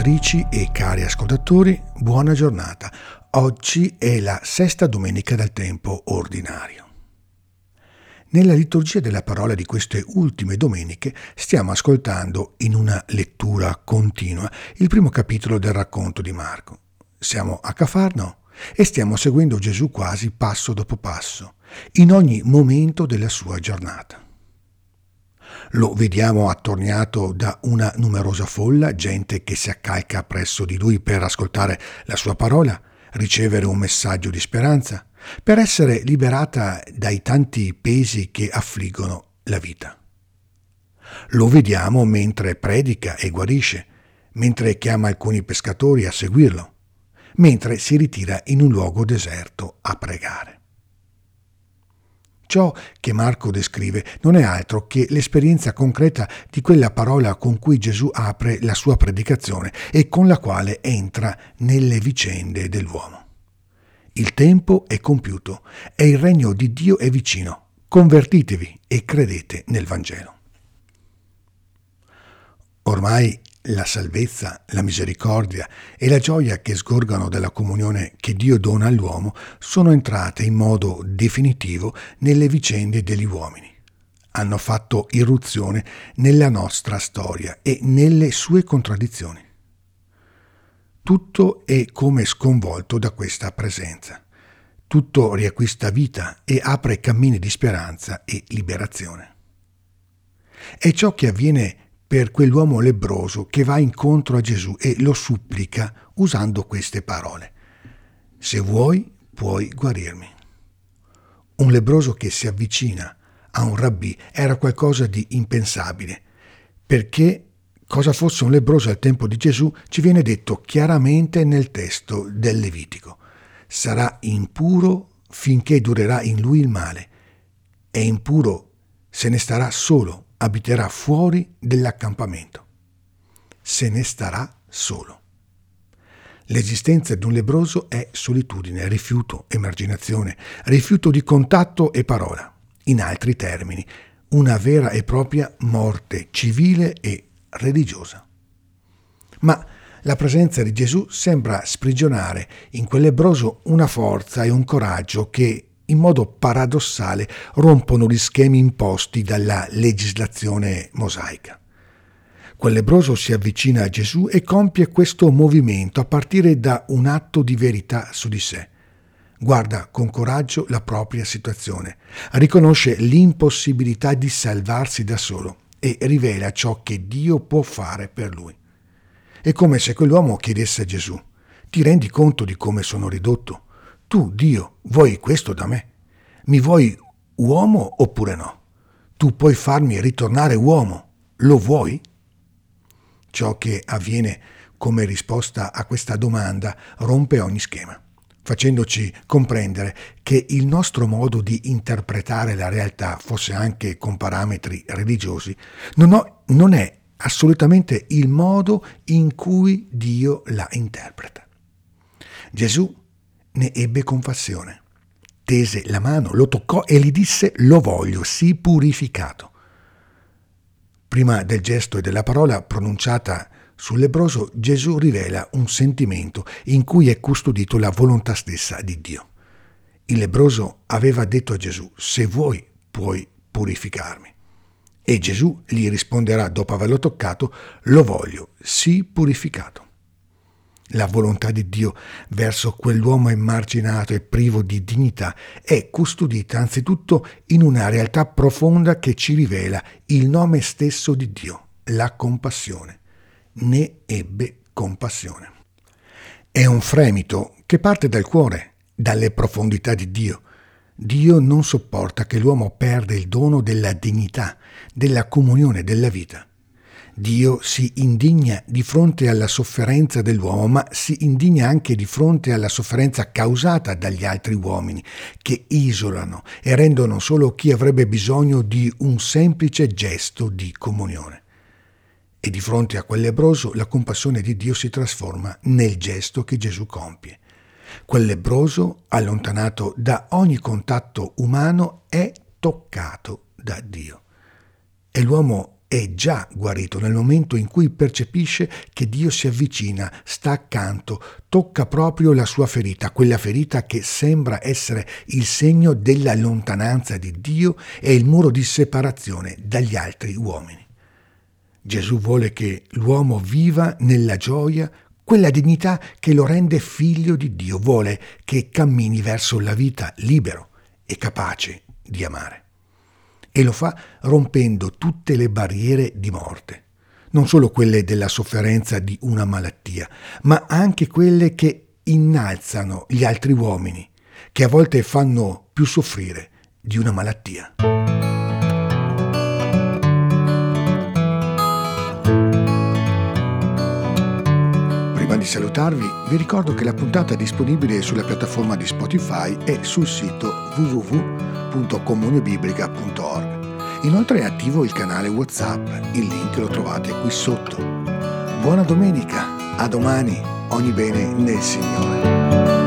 Ascoltatrici e cari ascoltatori, buona giornata. Oggi è la sesta domenica del tempo ordinario. Nella liturgia della parola di queste ultime domeniche stiamo ascoltando in una lettura continua il primo capitolo del racconto di Marco. Siamo a Cafarno e stiamo seguendo Gesù quasi passo dopo passo, in ogni momento della sua giornata. Lo vediamo attorniato da una numerosa folla, gente che si accalca presso di lui per ascoltare la sua parola, ricevere un messaggio di speranza, per essere liberata dai tanti pesi che affliggono la vita. Lo vediamo mentre predica e guarisce, mentre chiama alcuni pescatori a seguirlo, mentre si ritira in un luogo deserto a pregare. Ciò che Marco descrive non è altro che l'esperienza concreta di quella parola con cui Gesù apre la sua predicazione e con la quale entra nelle vicende dell'uomo. Il tempo è compiuto e il regno di Dio è vicino. Convertitevi e credete nel Vangelo. Ormai la salvezza, la misericordia e la gioia che sgorgano dalla comunione che Dio dona all'uomo sono entrate in modo definitivo nelle vicende degli uomini. Hanno fatto irruzione nella nostra storia e nelle sue contraddizioni. Tutto è come sconvolto da questa presenza. Tutto riacquista vita e apre cammini di speranza e liberazione. È ciò che avviene per quell'uomo lebroso che va incontro a Gesù e lo supplica usando queste parole. Se vuoi, puoi guarirmi. Un lebroso che si avvicina a un rabbì era qualcosa di impensabile, perché cosa fosse un lebroso al tempo di Gesù ci viene detto chiaramente nel testo del Levitico. Sarà impuro finché durerà in lui il male, e impuro se ne starà solo abiterà fuori dell'accampamento. Se ne starà solo. L'esistenza di un lebroso è solitudine, rifiuto, emarginazione, rifiuto di contatto e parola. In altri termini, una vera e propria morte civile e religiosa. Ma la presenza di Gesù sembra sprigionare in quel lebroso una forza e un coraggio che in modo paradossale rompono gli schemi imposti dalla legislazione mosaica. Quel lebroso si avvicina a Gesù e compie questo movimento a partire da un atto di verità su di sé. Guarda con coraggio la propria situazione, riconosce l'impossibilità di salvarsi da solo e rivela ciò che Dio può fare per lui. È come se quell'uomo chiedesse a Gesù, ti rendi conto di come sono ridotto? Tu, Dio, vuoi questo da me? Mi vuoi uomo oppure no? Tu puoi farmi ritornare uomo. Lo vuoi? Ciò che avviene come risposta a questa domanda rompe ogni schema, facendoci comprendere che il nostro modo di interpretare la realtà, fosse anche con parametri religiosi, non, ho, non è assolutamente il modo in cui Dio la interpreta. Gesù ne ebbe compassione. Tese la mano, lo toccò e gli disse lo voglio, sii purificato. Prima del gesto e della parola pronunciata sul lebroso, Gesù rivela un sentimento in cui è custodito la volontà stessa di Dio. Il lebroso aveva detto a Gesù, se vuoi puoi purificarmi. E Gesù gli risponderà dopo averlo toccato, lo voglio, sii purificato la volontà di Dio verso quell'uomo emarginato e privo di dignità è custodita anzitutto in una realtà profonda che ci rivela il nome stesso di Dio, la compassione. Ne ebbe compassione. È un fremito che parte dal cuore, dalle profondità di Dio. Dio non sopporta che l'uomo perda il dono della dignità, della comunione, della vita. Dio si indigna di fronte alla sofferenza dell'uomo, ma si indigna anche di fronte alla sofferenza causata dagli altri uomini, che isolano e rendono solo chi avrebbe bisogno di un semplice gesto di comunione. E di fronte a quel lebroso la compassione di Dio si trasforma nel gesto che Gesù compie. Quel lebroso, allontanato da ogni contatto umano, è toccato da Dio. E l'uomo è già guarito nel momento in cui percepisce che Dio si avvicina, sta accanto, tocca proprio la sua ferita, quella ferita che sembra essere il segno della lontananza di Dio e il muro di separazione dagli altri uomini. Gesù vuole che l'uomo viva nella gioia quella dignità che lo rende figlio di Dio, vuole che cammini verso la vita libero e capace di amare e lo fa rompendo tutte le barriere di morte, non solo quelle della sofferenza di una malattia, ma anche quelle che innalzano gli altri uomini, che a volte fanno più soffrire di una malattia. Di salutarvi, vi ricordo che la puntata è disponibile sulla piattaforma di Spotify e sul sito www.comunebiblica.org. Inoltre è attivo il canale WhatsApp, il link lo trovate qui sotto. Buona domenica, a domani, ogni bene nel Signore.